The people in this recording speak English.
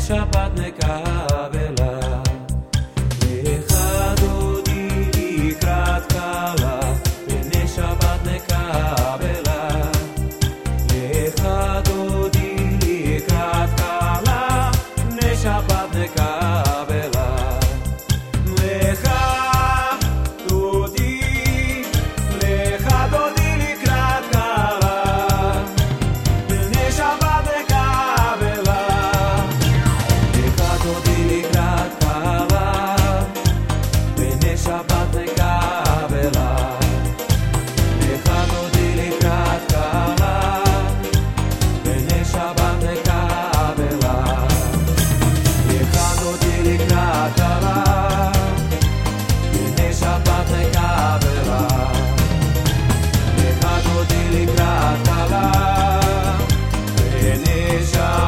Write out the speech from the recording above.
żadne kary. déjà